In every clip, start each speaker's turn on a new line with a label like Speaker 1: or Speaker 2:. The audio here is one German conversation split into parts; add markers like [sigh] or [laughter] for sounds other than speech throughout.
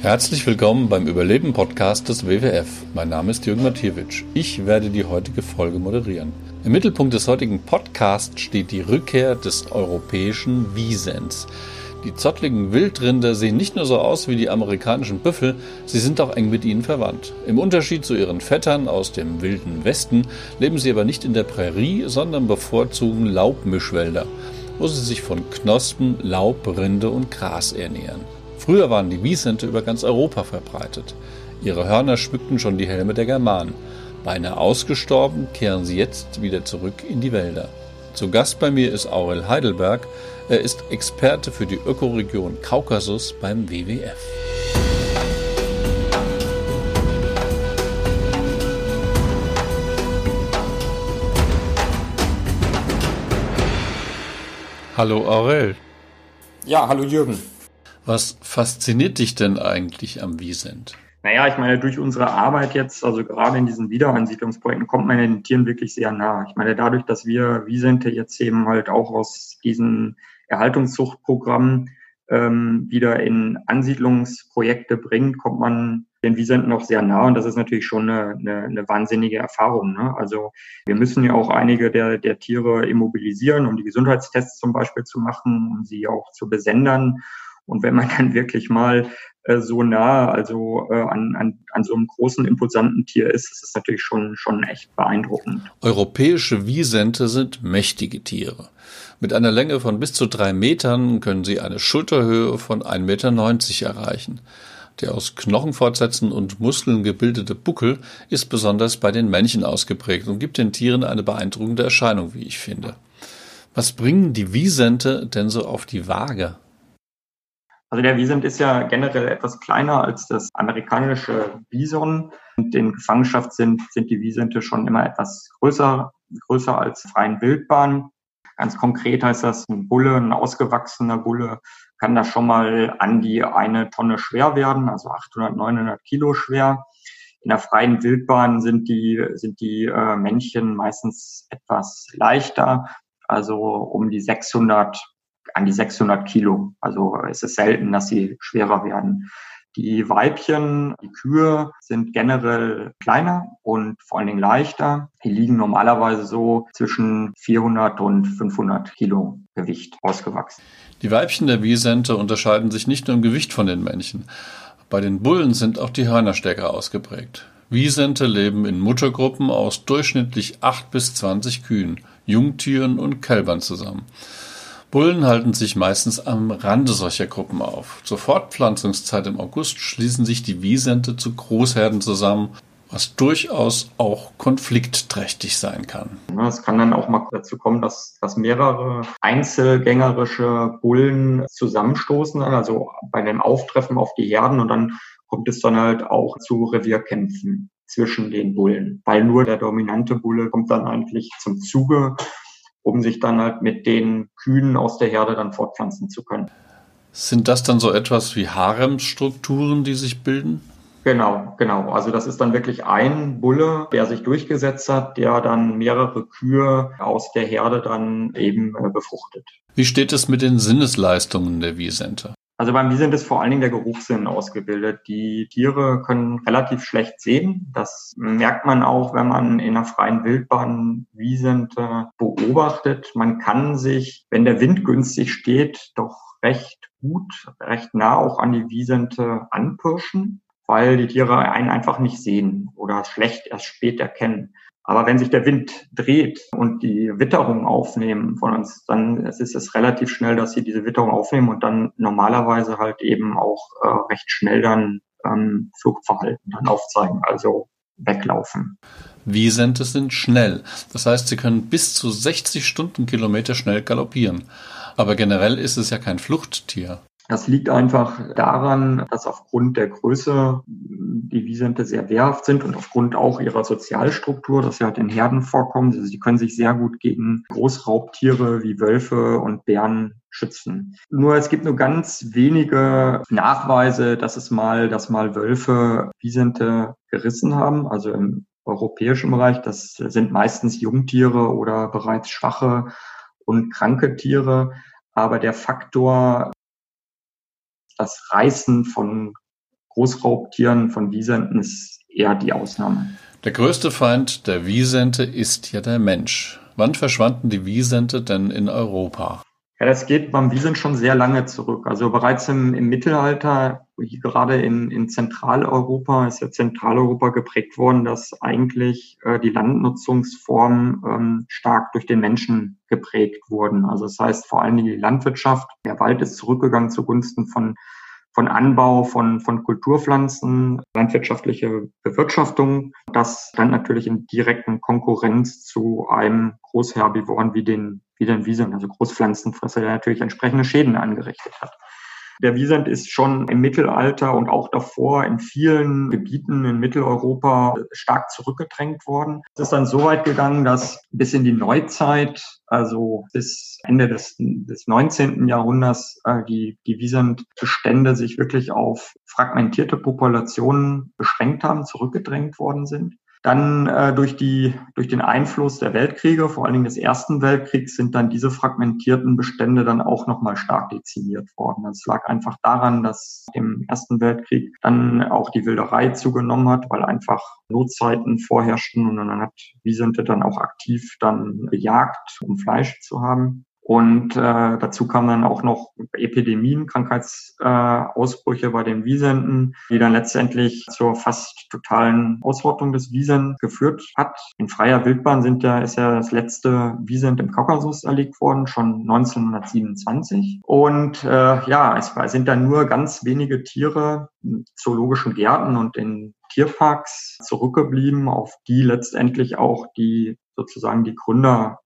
Speaker 1: Herzlich willkommen beim Überleben-Podcast des WWF. Mein Name ist Jürgen Mathiewicz. Ich werde die heutige Folge moderieren. Im Mittelpunkt des heutigen Podcasts steht die Rückkehr des europäischen Wiesens. Die zottligen Wildrinder sehen nicht nur so aus wie die amerikanischen Büffel, sie sind auch eng mit ihnen verwandt. Im Unterschied zu ihren Vettern aus dem wilden Westen leben sie aber nicht in der Prärie, sondern bevorzugen Laubmischwälder, wo sie sich von Knospen, Laub, Rinde und Gras ernähren. Früher waren die Wiesente über ganz Europa verbreitet. Ihre Hörner schmückten schon die Helme der Germanen. Beinahe ausgestorben, kehren sie jetzt wieder zurück in die Wälder. Zu Gast bei mir ist Aurel Heidelberg. Er ist Experte für die Ökoregion Kaukasus beim WWF. Hallo Aurel.
Speaker 2: Ja, hallo Jürgen.
Speaker 1: Was fasziniert dich denn eigentlich am Wiesent?
Speaker 2: Naja, ich meine, durch unsere Arbeit jetzt, also gerade in diesen Wiederansiedlungsprojekten, kommt man den Tieren wirklich sehr nah. Ich meine, dadurch, dass wir Wiesente jetzt eben halt auch aus diesen Erhaltungszuchtprogrammen ähm, wieder in Ansiedlungsprojekte bringt, kommt man den Wiesenten noch sehr nah und das ist natürlich schon eine, eine, eine wahnsinnige Erfahrung. Ne? Also wir müssen ja auch einige der, der Tiere immobilisieren, um die Gesundheitstests zum Beispiel zu machen, um sie auch zu besendern. Und wenn man [laughs] dann wirklich mal äh, so nah, also äh, an, an, an so einem großen, imposanten Tier ist, ist es natürlich schon, schon echt beeindruckend.
Speaker 1: Europäische Wiesente sind mächtige Tiere. Mit einer Länge von bis zu drei Metern können sie eine Schulterhöhe von 1,90 Meter erreichen. Der aus Knochenfortsätzen und Muskeln gebildete Buckel ist besonders bei den Männchen ausgeprägt und gibt den Tieren eine beeindruckende Erscheinung, wie ich finde. Was bringen die Wiesente denn so auf die Waage?
Speaker 2: Also der Wiesent ist ja generell etwas kleiner als das amerikanische Bison. In Gefangenschaft sind, sind die Wiesente schon immer etwas größer, größer als freien Wildbahn. Ganz konkret heißt das, ein Bulle, ein ausgewachsener Bulle kann da schon mal an die eine Tonne schwer werden, also 800, 900 Kilo schwer. In der freien Wildbahn sind die, sind die äh, Männchen meistens etwas leichter, also um die 600 an die 600 Kilo. Also es ist selten, dass sie schwerer werden. Die Weibchen, die Kühe sind generell kleiner und vor allen Dingen leichter. Die liegen normalerweise so zwischen 400 und 500 Kilo Gewicht ausgewachsen.
Speaker 1: Die Weibchen der Wiesente unterscheiden sich nicht nur im Gewicht von den Männchen. Bei den Bullen sind auch die Hörner stärker ausgeprägt. Wiesente leben in Muttergruppen aus durchschnittlich 8 bis 20 Kühen, Jungtieren und Kälbern zusammen. Bullen halten sich meistens am Rande solcher Gruppen auf. Zur Fortpflanzungszeit im August schließen sich die Wiesente zu Großherden zusammen, was durchaus auch konfliktträchtig sein kann.
Speaker 2: Es kann dann auch mal dazu kommen, dass, dass mehrere einzelgängerische Bullen zusammenstoßen, also bei dem Auftreffen auf die Herden und dann kommt es dann halt auch zu Revierkämpfen zwischen den Bullen, weil nur der dominante Bulle kommt dann eigentlich zum Zuge um sich dann halt mit den Kühen aus der Herde dann fortpflanzen zu können.
Speaker 1: Sind das dann so etwas wie Haremstrukturen, die sich bilden?
Speaker 2: Genau, genau. Also das ist dann wirklich ein Bulle, der sich durchgesetzt hat, der dann mehrere Kühe aus der Herde dann eben äh, befruchtet.
Speaker 1: Wie steht es mit den Sinnesleistungen der Wiesente?
Speaker 2: Also beim Wiesent ist vor allen Dingen der Geruchssinn ausgebildet. Die Tiere können relativ schlecht sehen. Das merkt man auch, wenn man in einer freien Wildbahn Wiesente beobachtet. Man kann sich, wenn der Wind günstig steht, doch recht gut, recht nah auch an die Wiesente anpirschen, weil die Tiere einen einfach nicht sehen oder schlecht erst spät erkennen. Aber wenn sich der Wind dreht und die Witterung aufnehmen von uns, dann ist es relativ schnell, dass sie diese Witterung aufnehmen und dann normalerweise halt eben auch äh, recht schnell dann ähm, Flugverhalten dann aufzeigen, also weglaufen.
Speaker 1: Wiesente sind schnell. Das heißt, sie können bis zu 60 Stundenkilometer schnell galoppieren. Aber generell ist es ja kein Fluchttier.
Speaker 2: Das liegt einfach daran, dass aufgrund der Größe die Wiesente sehr wehrhaft sind und aufgrund auch ihrer Sozialstruktur, dass sie halt in Herden vorkommen. Also sie können sich sehr gut gegen Großraubtiere wie Wölfe und Bären schützen. Nur es gibt nur ganz wenige Nachweise, dass es mal, dass mal Wölfe Wiesente gerissen haben. Also im europäischen Bereich, das sind meistens Jungtiere oder bereits schwache und kranke Tiere. Aber der Faktor das Reißen von Großraubtieren, von Wiesenten ist eher die Ausnahme.
Speaker 1: Der größte Feind der Wiesente ist ja der Mensch. Wann verschwanden die Wiesente denn in Europa?
Speaker 2: Ja, das geht beim Wiesent schon sehr lange zurück. Also bereits im, im Mittelalter, gerade in, in Zentraleuropa, ist ja Zentraleuropa geprägt worden, dass eigentlich äh, die Landnutzungsformen ähm, stark durch den Menschen geprägt wurden. Also das heißt vor allen Dingen die Landwirtschaft. Der Wald ist zurückgegangen zugunsten von von Anbau von, von Kulturpflanzen, landwirtschaftliche Bewirtschaftung, das dann natürlich in direkten Konkurrenz zu einem Großherbivoren wie den, wie den Wiesern, also Großpflanzenfresser, der natürlich entsprechende Schäden angerichtet hat. Der Wiesent ist schon im Mittelalter und auch davor in vielen Gebieten in Mitteleuropa stark zurückgedrängt worden. Es ist dann so weit gegangen, dass bis in die Neuzeit, also bis Ende des, des 19. Jahrhunderts, äh, die, die Wiesentbestände sich wirklich auf fragmentierte Populationen beschränkt haben, zurückgedrängt worden sind. Dann äh, durch, die, durch den Einfluss der Weltkriege, vor allen Dingen des Ersten Weltkriegs, sind dann diese fragmentierten Bestände dann auch nochmal stark dezimiert worden. Das lag einfach daran, dass im Ersten Weltkrieg dann auch die Wilderei zugenommen hat, weil einfach Notzeiten vorherrschten und dann hat Wiesente dann auch aktiv dann bejagt, um Fleisch zu haben. Und äh, dazu kamen dann auch noch Epidemien, Krankheitsausbrüche äh, bei den Wiesenten, die dann letztendlich zur fast totalen Ausrottung des Wiesent geführt hat. In freier Wildbahn sind ja, ist ja das letzte Wiesent im Kaukasus erlegt worden, schon 1927. Und äh, ja, es sind dann nur ganz wenige Tiere in zoologischen Gärten und in Tierparks zurückgeblieben, auf die letztendlich auch die sozusagen die Gründer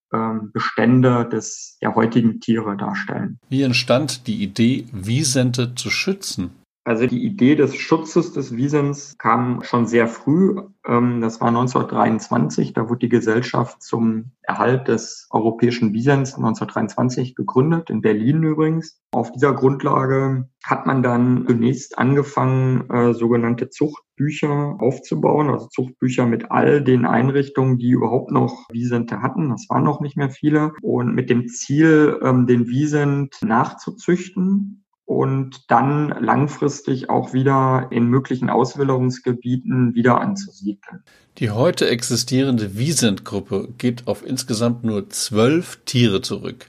Speaker 2: Bestände des, der heutigen Tiere darstellen.
Speaker 1: Wie entstand die Idee, Wiesente zu schützen?
Speaker 2: Also die Idee des Schutzes des Wiesens kam schon sehr früh. Ähm, das war 1923. Da wurde die Gesellschaft zum Erhalt des europäischen Wiesens 1923 gegründet, in Berlin übrigens. Auf dieser Grundlage hat man dann zunächst angefangen, äh, sogenannte Zuchtbücher aufzubauen, also Zuchtbücher mit all den Einrichtungen, die überhaupt noch Wiesente hatten. Das waren noch nicht mehr viele. Und mit dem Ziel, ähm, den Wiesent nachzuzüchten und dann langfristig auch wieder in möglichen Auswilderungsgebieten wieder anzusiedeln.
Speaker 1: Die heute existierende Wiesent-Gruppe geht auf insgesamt nur zwölf Tiere zurück,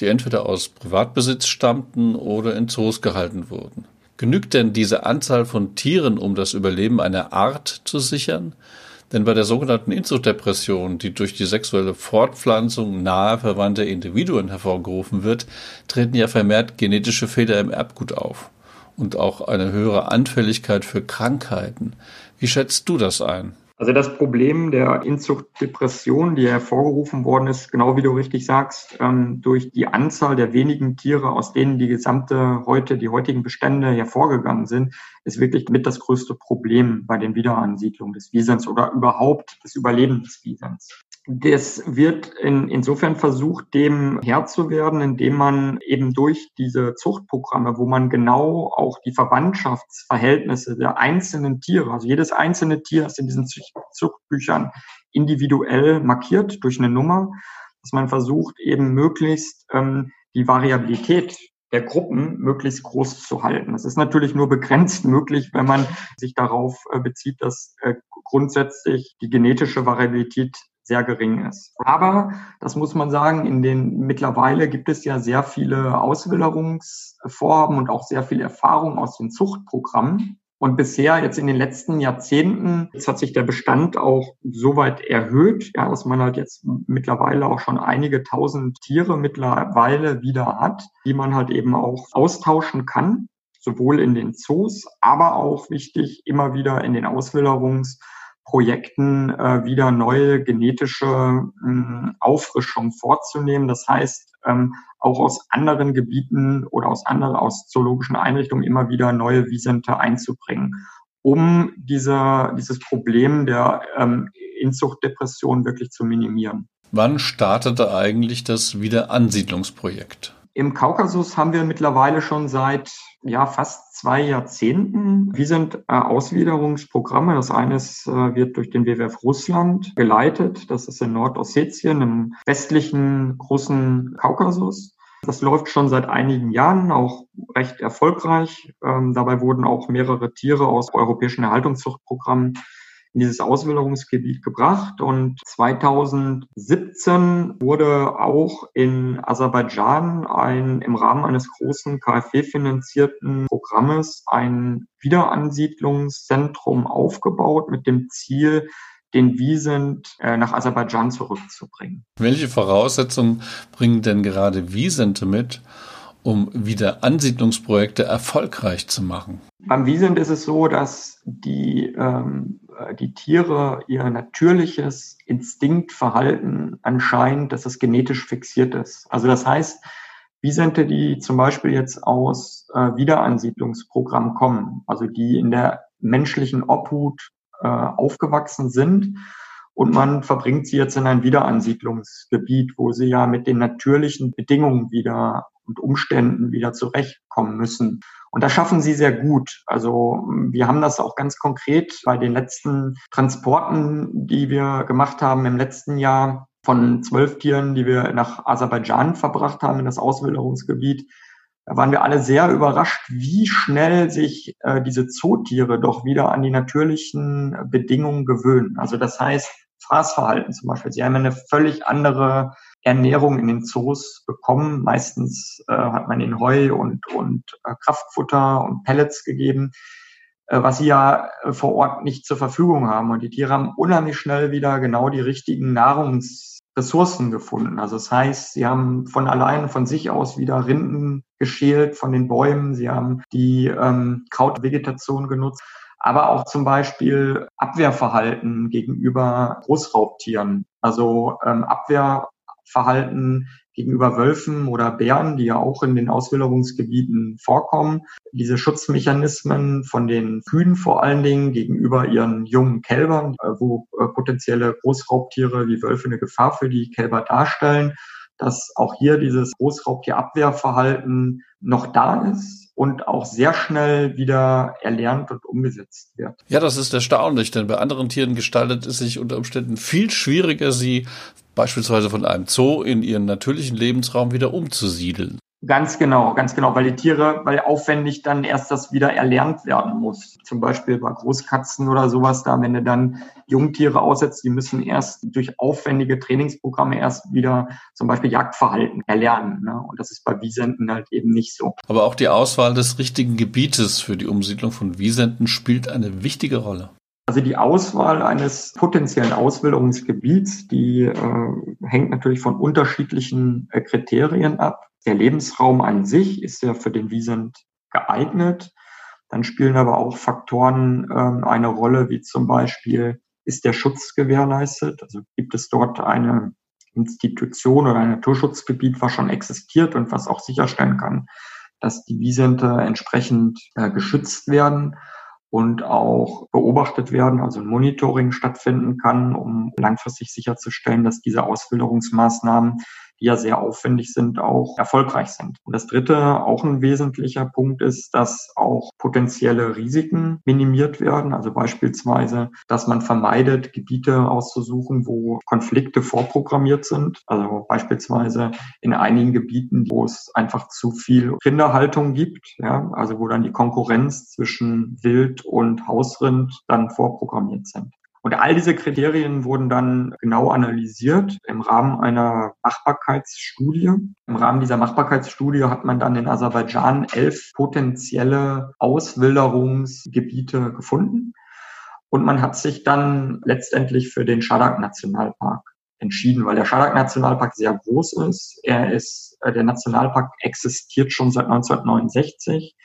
Speaker 1: die entweder aus Privatbesitz stammten oder in Zoos gehalten wurden. Genügt denn diese Anzahl von Tieren, um das Überleben einer Art zu sichern? Denn bei der sogenannten Inzuchtdepression, die durch die sexuelle Fortpflanzung nahe verwandter Individuen hervorgerufen wird, treten ja vermehrt genetische Fehler im Erbgut auf und auch eine höhere Anfälligkeit für Krankheiten. Wie schätzt du das ein?
Speaker 2: Also das Problem der Inzuchtdepression, die hervorgerufen worden ist, genau wie du richtig sagst, ähm, durch die Anzahl der wenigen Tiere, aus denen die gesamte heute, die heutigen Bestände hervorgegangen sind, ist wirklich mit das größte Problem bei den Wiederansiedlungen des Wiesens oder überhaupt das Überleben des Wiesens. Das wird in, insofern versucht, dem Herr zu werden, indem man eben durch diese Zuchtprogramme, wo man genau auch die Verwandtschaftsverhältnisse der einzelnen Tiere, also jedes einzelne Tier ist in diesen Zuchtbüchern individuell markiert durch eine Nummer, dass man versucht, eben möglichst ähm, die Variabilität der Gruppen möglichst groß zu halten. Das ist natürlich nur begrenzt möglich, wenn man sich darauf äh, bezieht, dass äh, grundsätzlich die genetische Variabilität sehr gering ist. Aber, das muss man sagen, in den mittlerweile gibt es ja sehr viele Auswilderungsvorhaben und auch sehr viel Erfahrung aus den Zuchtprogrammen. Und bisher, jetzt in den letzten Jahrzehnten, jetzt hat sich der Bestand auch so weit erhöht, ja, dass man halt jetzt mittlerweile auch schon einige tausend Tiere mittlerweile wieder hat, die man halt eben auch austauschen kann, sowohl in den Zoos, aber auch wichtig, immer wieder in den Auswilderungs- Projekten äh, wieder neue genetische äh, Auffrischung vorzunehmen. Das heißt, ähm, auch aus anderen Gebieten oder aus anderen, aus zoologischen Einrichtungen immer wieder neue Wiesente einzubringen, um diese, dieses Problem der ähm, Inzuchtdepression wirklich zu minimieren.
Speaker 1: Wann startete eigentlich das Wiederansiedlungsprojekt?
Speaker 2: Im Kaukasus haben wir mittlerweile schon seit ja, fast zwei Jahrzehnten. Wir sind äh, Ausgliederungsprogramme. Das eine ist, äh, wird durch den WWF Russland geleitet. Das ist in Nordossetien, im westlichen großen Kaukasus. Das läuft schon seit einigen Jahren, auch recht erfolgreich. Ähm, dabei wurden auch mehrere Tiere aus europäischen Erhaltungszuchtprogrammen in dieses Auswilderungsgebiet gebracht. Und 2017 wurde auch in Aserbaidschan ein, im Rahmen eines großen KfW-finanzierten Programmes ein Wiederansiedlungszentrum aufgebaut mit dem Ziel, den Wiesent äh, nach Aserbaidschan zurückzubringen.
Speaker 1: Welche Voraussetzungen bringen denn gerade Wiesente mit, um Wiederansiedlungsprojekte erfolgreich zu machen?
Speaker 2: Beim Wiesent ist es so, dass die ähm, äh, die Tiere ihr natürliches Instinktverhalten anscheinend, dass es genetisch fixiert ist. Also das heißt, Wisente, die zum Beispiel jetzt aus äh, Wiederansiedlungsprogrammen kommen, also die in der menschlichen Obhut äh, aufgewachsen sind und man verbringt sie jetzt in ein Wiederansiedlungsgebiet, wo sie ja mit den natürlichen Bedingungen wieder und Umständen wieder zurechtkommen müssen. Und das schaffen sie sehr gut. Also wir haben das auch ganz konkret bei den letzten Transporten, die wir gemacht haben im letzten Jahr von zwölf Tieren, die wir nach Aserbaidschan verbracht haben, in das Auswilderungsgebiet. Da waren wir alle sehr überrascht, wie schnell sich äh, diese Zootiere doch wieder an die natürlichen Bedingungen gewöhnen. Also das heißt, Fraßverhalten zum Beispiel. Sie haben eine völlig andere Ernährung in den Zoos bekommen. Meistens äh, hat man ihnen Heu und, und äh, Kraftfutter und Pellets gegeben, äh, was sie ja äh, vor Ort nicht zur Verfügung haben. Und die Tiere haben unheimlich schnell wieder genau die richtigen Nahrungsressourcen gefunden. Also das heißt, sie haben von allein, von sich aus wieder Rinden geschält von den Bäumen. Sie haben die ähm, Krautvegetation genutzt aber auch zum Beispiel Abwehrverhalten gegenüber Großraubtieren. Also ähm, Abwehr Verhalten gegenüber Wölfen oder Bären, die ja auch in den Auswilderungsgebieten vorkommen. Diese Schutzmechanismen von den Kühen vor allen Dingen gegenüber ihren jungen Kälbern, äh, wo äh, potenzielle Großraubtiere wie Wölfe eine Gefahr für die Kälber darstellen, dass auch hier dieses Großraubtierabwehrverhalten noch da ist und auch sehr schnell wieder erlernt und umgesetzt wird.
Speaker 1: Ja, das ist erstaunlich, denn bei anderen Tieren gestaltet es sich unter Umständen viel schwieriger, sie beispielsweise von einem Zoo in ihren natürlichen Lebensraum wieder umzusiedeln.
Speaker 2: Ganz genau, ganz genau, weil die Tiere, weil aufwendig dann erst das wieder erlernt werden muss. Zum Beispiel bei Großkatzen oder sowas, da wenn du dann Jungtiere aussetzt, die müssen erst durch aufwendige Trainingsprogramme erst wieder zum Beispiel Jagdverhalten erlernen. Ne? Und das ist bei Wiesenten halt eben nicht so.
Speaker 1: Aber auch die Auswahl des richtigen Gebietes für die Umsiedlung von Wiesenten spielt eine wichtige Rolle.
Speaker 2: Also die Auswahl eines potenziellen Auswilderungsgebiets, die äh, hängt natürlich von unterschiedlichen äh, Kriterien ab. Der Lebensraum an sich ist ja für den Wiesent geeignet. Dann spielen aber auch Faktoren ähm, eine Rolle, wie zum Beispiel, ist der Schutz gewährleistet? Also gibt es dort eine Institution oder ein Naturschutzgebiet, was schon existiert und was auch sicherstellen kann, dass die Wiesente entsprechend äh, geschützt werden und auch beobachtet werden, also ein Monitoring stattfinden kann, um langfristig sicherzustellen, dass diese Auswilderungsmaßnahmen die ja sehr aufwendig sind, auch erfolgreich sind. Und das dritte, auch ein wesentlicher Punkt ist, dass auch potenzielle Risiken minimiert werden. Also beispielsweise, dass man vermeidet, Gebiete auszusuchen, wo Konflikte vorprogrammiert sind. Also beispielsweise in einigen Gebieten, wo es einfach zu viel Rinderhaltung gibt, ja, also wo dann die Konkurrenz zwischen Wild und Hausrind dann vorprogrammiert sind. Und all diese Kriterien wurden dann genau analysiert im Rahmen einer Machbarkeitsstudie. Im Rahmen dieser Machbarkeitsstudie hat man dann in Aserbaidschan elf potenzielle Auswilderungsgebiete gefunden. Und man hat sich dann letztendlich für den Schadak-Nationalpark entschieden, weil der Schadak-Nationalpark sehr groß ist. Er ist, äh, der Nationalpark existiert schon seit 1969.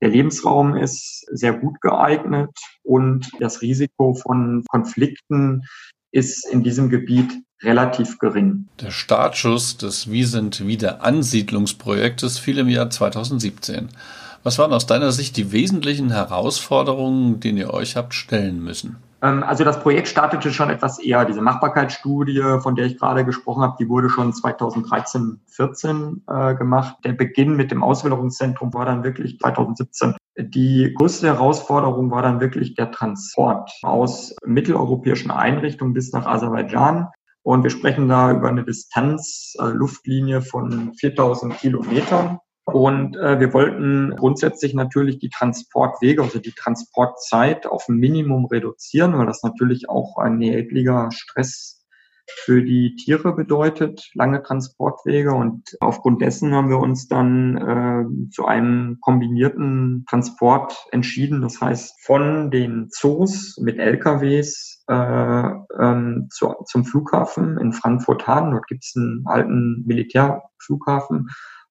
Speaker 2: Der Lebensraum ist sehr gut geeignet und das Risiko von Konflikten ist in diesem Gebiet relativ gering.
Speaker 1: Der Startschuss des Wiesent Wiederansiedlungsprojektes fiel im Jahr 2017. Was waren aus deiner Sicht die wesentlichen Herausforderungen, denen ihr euch habt stellen müssen?
Speaker 2: Ähm, also das Projekt startete schon etwas eher. Diese Machbarkeitsstudie, von der ich gerade gesprochen habe, die wurde schon 2013, 14 äh, gemacht. Der Beginn mit dem Auswilderungszentrum war dann wirklich 2017. Die größte Herausforderung war dann wirklich der Transport aus mitteleuropäischen Einrichtungen bis nach Aserbaidschan Und wir sprechen da über eine Distanz, also Luftlinie von 4000 Kilometern. Und äh, wir wollten grundsätzlich natürlich die Transportwege, also die Transportzeit auf ein Minimum reduzieren, weil das natürlich auch ein erheblicher Stress für die Tiere bedeutet, lange Transportwege. Und aufgrund dessen haben wir uns dann äh, zu einem kombinierten Transport entschieden. Das heißt, von den Zoos mit LKWs äh, ähm, zu, zum Flughafen in Frankfurt-Hahn. Dort gibt es einen alten Militärflughafen.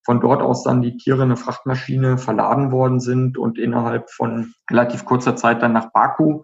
Speaker 2: Von dort aus dann die Tiere in eine Frachtmaschine verladen worden sind und innerhalb von relativ kurzer Zeit dann nach Baku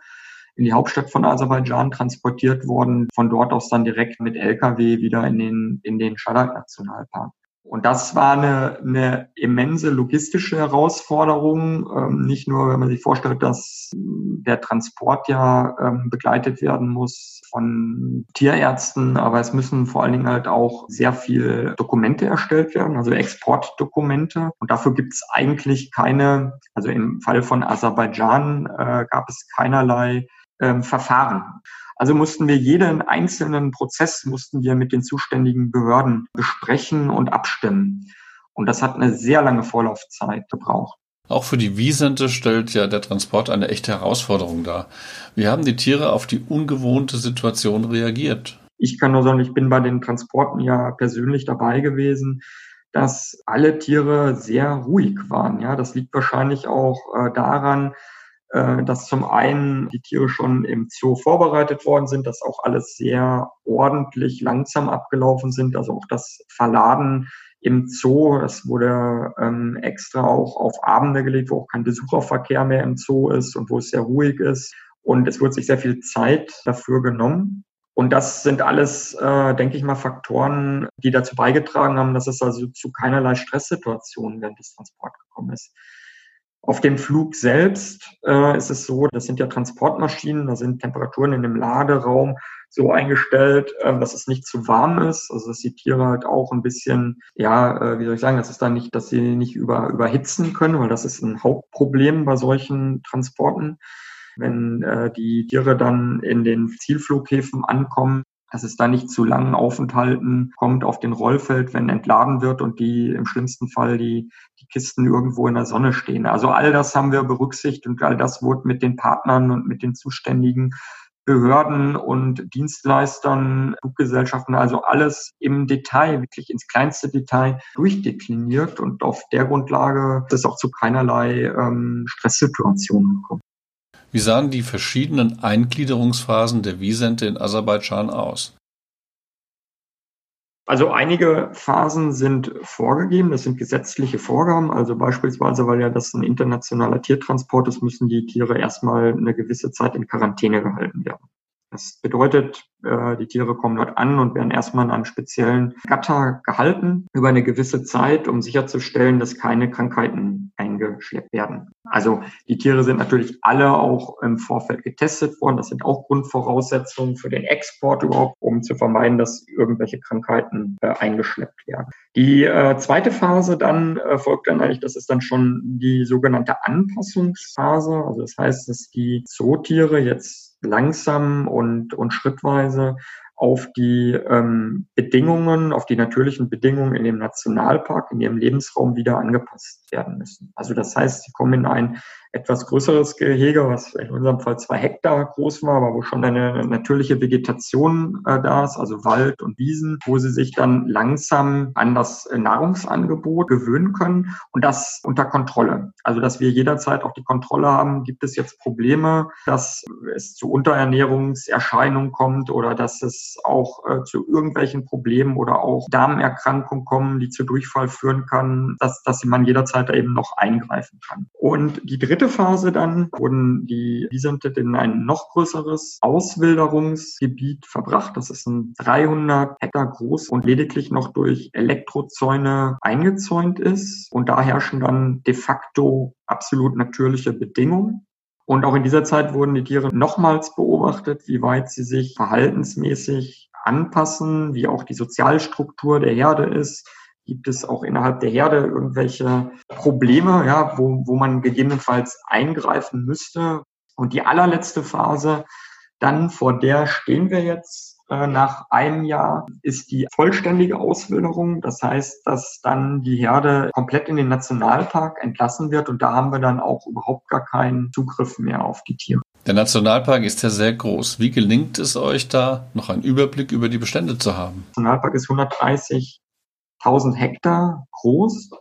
Speaker 2: in die Hauptstadt von Aserbaidschan transportiert worden, von dort aus dann direkt mit Lkw wieder in den, in den Shadak-Nationalpark. Und das war eine, eine immense logistische Herausforderung. Ähm, nicht nur, wenn man sich vorstellt, dass der Transport ja ähm, begleitet werden muss von Tierärzten, aber es müssen vor allen Dingen halt auch sehr viel Dokumente erstellt werden, also Exportdokumente. Und dafür gibt es eigentlich keine, also im Fall von Aserbaidschan äh, gab es keinerlei ähm, Verfahren. Also mussten wir jeden einzelnen Prozess mussten wir mit den zuständigen Behörden besprechen und abstimmen. Und das hat eine sehr lange Vorlaufzeit gebraucht.
Speaker 1: Auch für die Wiesente stellt ja der Transport eine echte Herausforderung dar. Wie haben die Tiere auf die ungewohnte Situation reagiert?
Speaker 2: Ich kann nur sagen, ich bin bei den Transporten ja persönlich dabei gewesen, dass alle Tiere sehr ruhig waren. Ja, das liegt wahrscheinlich auch äh, daran, äh, dass zum einen die Tiere schon im Zoo vorbereitet worden sind, dass auch alles sehr ordentlich langsam abgelaufen sind, also auch das Verladen im Zoo, das wurde ähm, extra auch auf Abende gelegt, wo auch kein Besucherverkehr mehr im Zoo ist und wo es sehr ruhig ist. Und es wird sich sehr viel Zeit dafür genommen. Und das sind alles, äh, denke ich mal, Faktoren, die dazu beigetragen haben, dass es also zu keinerlei Stresssituationen während des Transports gekommen ist. Auf dem Flug selbst äh, ist es so, das sind ja Transportmaschinen, da sind Temperaturen in dem Laderaum so eingestellt, äh, dass es nicht zu warm ist, also dass die Tiere halt auch ein bisschen, ja, äh, wie soll ich sagen, das ist da nicht, dass sie nicht über, überhitzen können, weil das ist ein Hauptproblem bei solchen Transporten. Wenn äh, die Tiere dann in den Zielflughäfen ankommen, dass es da nicht zu langen Aufenthalten kommt auf den Rollfeld, wenn entladen wird und die im schlimmsten Fall die, die Kisten irgendwo in der Sonne stehen. Also all das haben wir berücksichtigt und all das wurde mit den Partnern und mit den zuständigen Behörden und Dienstleistern, Fluggesellschaften, also alles im Detail, wirklich ins kleinste Detail durchdekliniert und auf der Grundlage ist es auch zu keinerlei ähm, Stresssituationen gekommen.
Speaker 1: Wie sahen die verschiedenen Eingliederungsphasen der Wiesente in Aserbaidschan aus?
Speaker 2: Also einige Phasen sind vorgegeben, das sind gesetzliche Vorgaben. Also beispielsweise, weil ja das ein internationaler Tiertransport ist, müssen die Tiere erstmal eine gewisse Zeit in Quarantäne gehalten werden. Das bedeutet, äh, die Tiere kommen dort an und werden erstmal in einem speziellen Gatter gehalten über eine gewisse Zeit, um sicherzustellen, dass keine Krankheiten eingeschleppt werden. Also die Tiere sind natürlich alle auch im Vorfeld getestet worden. Das sind auch Grundvoraussetzungen für den Export überhaupt, um zu vermeiden, dass irgendwelche Krankheiten äh, eingeschleppt werden. Die äh, zweite Phase dann äh, folgt dann eigentlich, das ist dann schon die sogenannte Anpassungsphase. Also das heißt, dass die Zootiere jetzt langsam und, und schrittweise auf die ähm, Bedingungen, auf die natürlichen Bedingungen in dem Nationalpark, in ihrem Lebensraum wieder angepasst werden müssen. Also das heißt, sie kommen in ein etwas größeres Gehege, was in unserem Fall zwei Hektar groß war, aber wo schon eine natürliche Vegetation äh, da ist, also Wald und Wiesen, wo sie sich dann langsam an das Nahrungsangebot gewöhnen können und das unter Kontrolle. Also dass wir jederzeit auch die Kontrolle haben, gibt es jetzt Probleme, dass es zu Unterernährungserscheinungen kommt oder dass es auch äh, zu irgendwelchen Problemen oder auch Darmerkrankungen kommen, die zu Durchfall führen kann, dass, dass man jederzeit eben noch eingreifen kann. Und die dritte dritte Phase dann wurden die Wiesente in ein noch größeres Auswilderungsgebiet verbracht. Das ist ein 300 Hektar groß und lediglich noch durch Elektrozäune eingezäunt ist. Und da herrschen dann de facto absolut natürliche Bedingungen. Und auch in dieser Zeit wurden die Tiere nochmals beobachtet, wie weit sie sich verhaltensmäßig anpassen, wie auch die Sozialstruktur der Herde ist, Gibt es auch innerhalb der Herde irgendwelche Probleme, ja, wo, wo man gegebenenfalls eingreifen müsste? Und die allerletzte Phase, dann vor der stehen wir jetzt, äh, nach einem Jahr ist die vollständige Auswilderung. Das heißt, dass dann die Herde komplett in den Nationalpark entlassen wird und da haben wir dann auch überhaupt gar keinen Zugriff mehr auf die Tiere.
Speaker 1: Der Nationalpark ist ja sehr groß. Wie gelingt es euch da, noch einen Überblick über die Bestände zu haben?
Speaker 2: Der Nationalpark ist 130.000 Hektar groß,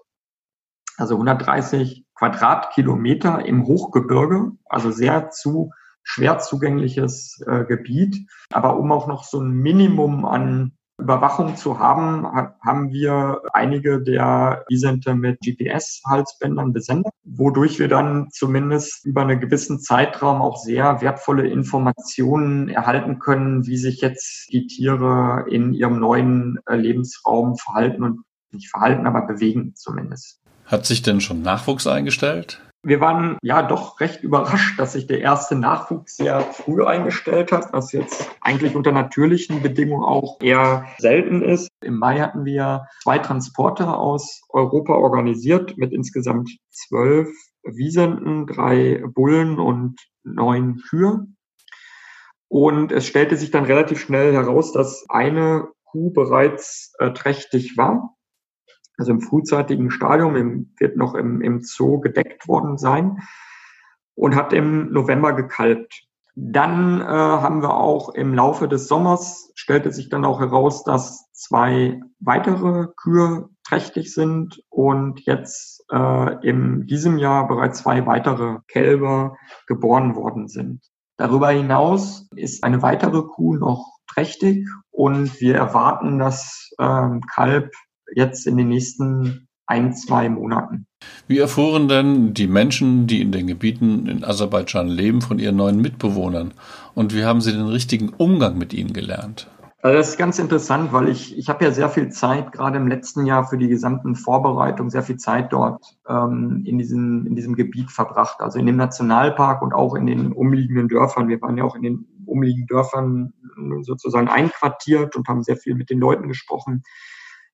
Speaker 2: also 130 Quadratkilometer im Hochgebirge, also sehr zu schwer zugängliches äh, Gebiet. Aber um auch noch so ein Minimum an Überwachung zu haben, haben wir einige der Visente mit GPS-Halsbändern besendet, wodurch wir dann zumindest über einen gewissen Zeitraum auch sehr wertvolle Informationen erhalten können, wie sich jetzt die Tiere in ihrem neuen äh, Lebensraum verhalten und nicht verhalten, aber bewegen zumindest.
Speaker 1: Hat sich denn schon Nachwuchs eingestellt?
Speaker 2: Wir waren ja doch recht überrascht, dass sich der erste Nachwuchs sehr früh eingestellt hat, was jetzt eigentlich unter natürlichen Bedingungen auch eher selten ist. Im Mai hatten wir zwei Transporte aus Europa organisiert mit insgesamt zwölf Wiesenten, drei Bullen und neun Kühe. Und es stellte sich dann relativ schnell heraus, dass eine Kuh bereits äh, trächtig war also im frühzeitigen Stadium, im, wird noch im, im Zoo gedeckt worden sein und hat im November gekalbt. Dann äh, haben wir auch im Laufe des Sommers, stellte sich dann auch heraus, dass zwei weitere Kühe trächtig sind und jetzt äh, in diesem Jahr bereits zwei weitere Kälber geboren worden sind. Darüber hinaus ist eine weitere Kuh noch trächtig und wir erwarten das ähm, Kalb jetzt in den nächsten ein, zwei Monaten.
Speaker 1: Wie erfuhren denn die Menschen, die in den Gebieten in Aserbaidschan leben, von ihren neuen Mitbewohnern? Und wie haben sie den richtigen Umgang mit ihnen gelernt?
Speaker 2: Also das ist ganz interessant, weil ich, ich habe ja sehr viel Zeit, gerade im letzten Jahr für die gesamten Vorbereitungen, sehr viel Zeit dort ähm, in, diesem, in diesem Gebiet verbracht. Also in dem Nationalpark und auch in den umliegenden Dörfern. Wir waren ja auch in den umliegenden Dörfern sozusagen einquartiert und haben sehr viel mit den Leuten gesprochen.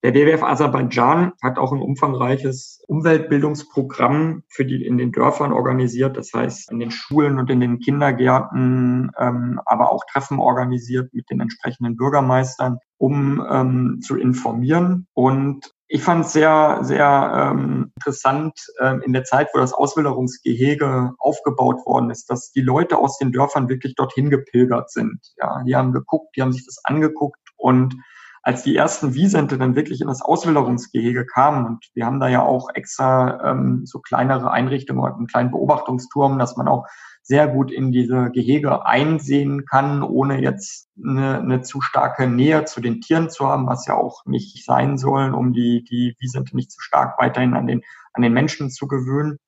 Speaker 2: Der WWF Aserbaidschan hat auch ein umfangreiches Umweltbildungsprogramm für die in den Dörfern organisiert. Das heißt, in den Schulen und in den Kindergärten, ähm, aber auch Treffen organisiert mit den entsprechenden Bürgermeistern, um ähm, zu informieren. Und ich fand es sehr, sehr ähm, interessant ähm, in der Zeit, wo das Auswilderungsgehege aufgebaut worden ist, dass die Leute aus den Dörfern wirklich dorthin gepilgert sind. Ja, die haben geguckt, die haben sich das angeguckt und als die ersten Wiesente dann wirklich in das Auswilderungsgehege kamen, und wir haben da ja auch extra ähm, so kleinere Einrichtungen, einen kleinen Beobachtungsturm, dass man auch sehr gut in diese Gehege einsehen kann, ohne jetzt eine, eine zu starke Nähe zu den Tieren zu haben, was ja auch nicht sein soll, um die, die Wiesente nicht zu stark weiterhin an den, an den Menschen zu gewöhnen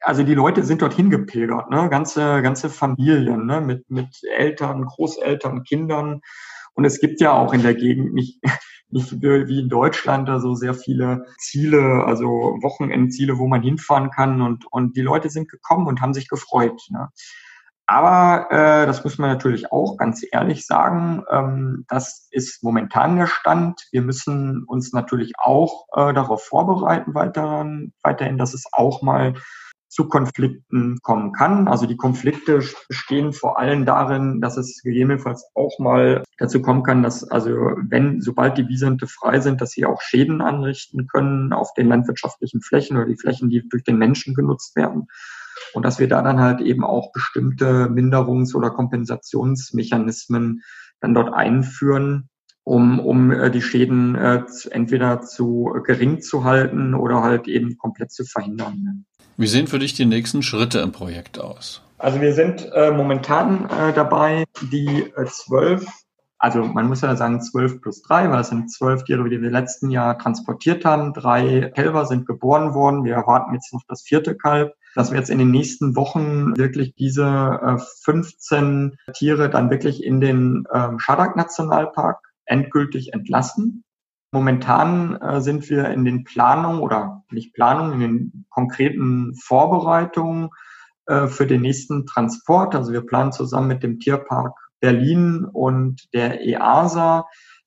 Speaker 2: also die Leute sind dorthin gepilgert, ne? ganze, ganze Familien, ne? mit, mit Eltern, Großeltern, Kindern. Und es gibt ja auch in der Gegend nicht, [laughs] nicht wie in Deutschland da so sehr viele Ziele, also Wochenendziele, wo man hinfahren kann. Und, und die Leute sind gekommen und haben sich gefreut. Ne? Aber äh, das muss man natürlich auch ganz ehrlich sagen, ähm, das ist momentan der Stand. Wir müssen uns natürlich auch äh, darauf vorbereiten weiterhin, weiterhin, dass es auch mal zu Konflikten kommen kann. Also die Konflikte bestehen vor allem darin, dass es gegebenenfalls auch mal dazu kommen kann, dass also wenn, sobald die Wiesente frei sind, dass sie auch Schäden anrichten können auf den landwirtschaftlichen Flächen oder die Flächen, die durch den Menschen genutzt werden. Und dass wir da dann halt eben auch bestimmte Minderungs- oder Kompensationsmechanismen dann dort einführen, um, um äh, die Schäden äh, entweder zu gering zu halten oder halt eben komplett zu verhindern.
Speaker 1: Wie sehen für dich die nächsten Schritte im Projekt aus?
Speaker 2: Also wir sind äh, momentan äh, dabei, die äh, zwölf, also man muss ja sagen zwölf plus drei, weil es sind zwölf Tiere, die wir letzten Jahr transportiert haben. Drei Kälber sind geboren worden. Wir erwarten jetzt noch das vierte Kalb, dass wir jetzt in den nächsten Wochen wirklich diese äh, 15 Tiere dann wirklich in den ähm, Schadak-Nationalpark endgültig entlassen. Momentan äh, sind wir in den Planungen oder nicht Planungen, in den konkreten Vorbereitungen äh, für den nächsten Transport. Also wir planen zusammen mit dem Tierpark Berlin und der EASA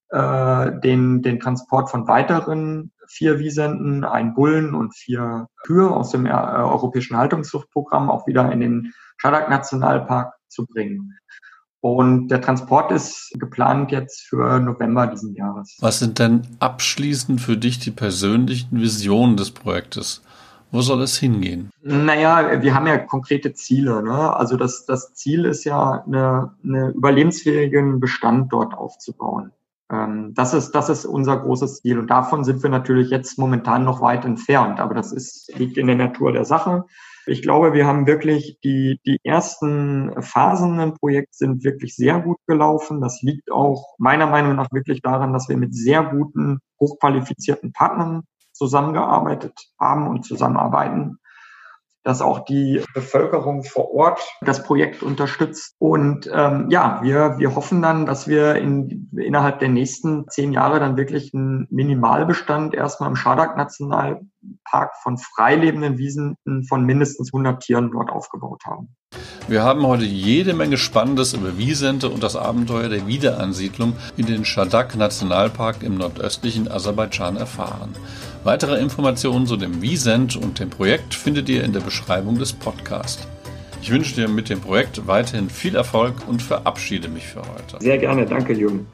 Speaker 2: äh, den, den Transport von weiteren vier Wiesenten, ein Bullen und vier Kühe aus dem äh, europäischen Haltungszuchtprogramm auch wieder in den Schadak Nationalpark zu bringen. Und der Transport ist geplant jetzt für November diesen Jahres.
Speaker 1: Was sind denn abschließend für dich die persönlichen Visionen des Projektes? Wo soll es hingehen?
Speaker 2: Naja, wir haben ja konkrete Ziele. Ne? Also das, das Ziel ist ja, eine, eine überlebensfähigen Bestand dort aufzubauen. Ähm, das, ist, das ist unser großes Ziel. Und davon sind wir natürlich jetzt momentan noch weit entfernt. Aber das ist, liegt in der Natur der Sache. Ich glaube, wir haben wirklich die, die ersten Phasen im Projekt sind wirklich sehr gut gelaufen. Das liegt auch meiner Meinung nach wirklich daran, dass wir mit sehr guten, hochqualifizierten Partnern zusammengearbeitet haben und zusammenarbeiten dass auch die Bevölkerung vor Ort das Projekt unterstützt. Und ähm, ja, wir, wir hoffen dann, dass wir in, innerhalb der nächsten zehn Jahre dann wirklich einen Minimalbestand erstmal im Schadak Nationalpark von freilebenden Wiesen von mindestens 100 Tieren dort aufgebaut haben.
Speaker 1: Wir haben heute jede Menge Spannendes über Wiesente und das Abenteuer der Wiederansiedlung in den Schadak Nationalpark im nordöstlichen Aserbaidschan erfahren. Weitere Informationen zu dem Wiesent und dem Projekt findet ihr in der Beschreibung des Podcasts. Ich wünsche dir mit dem Projekt weiterhin viel Erfolg und verabschiede mich für heute.
Speaker 2: Sehr gerne, danke Jürgen.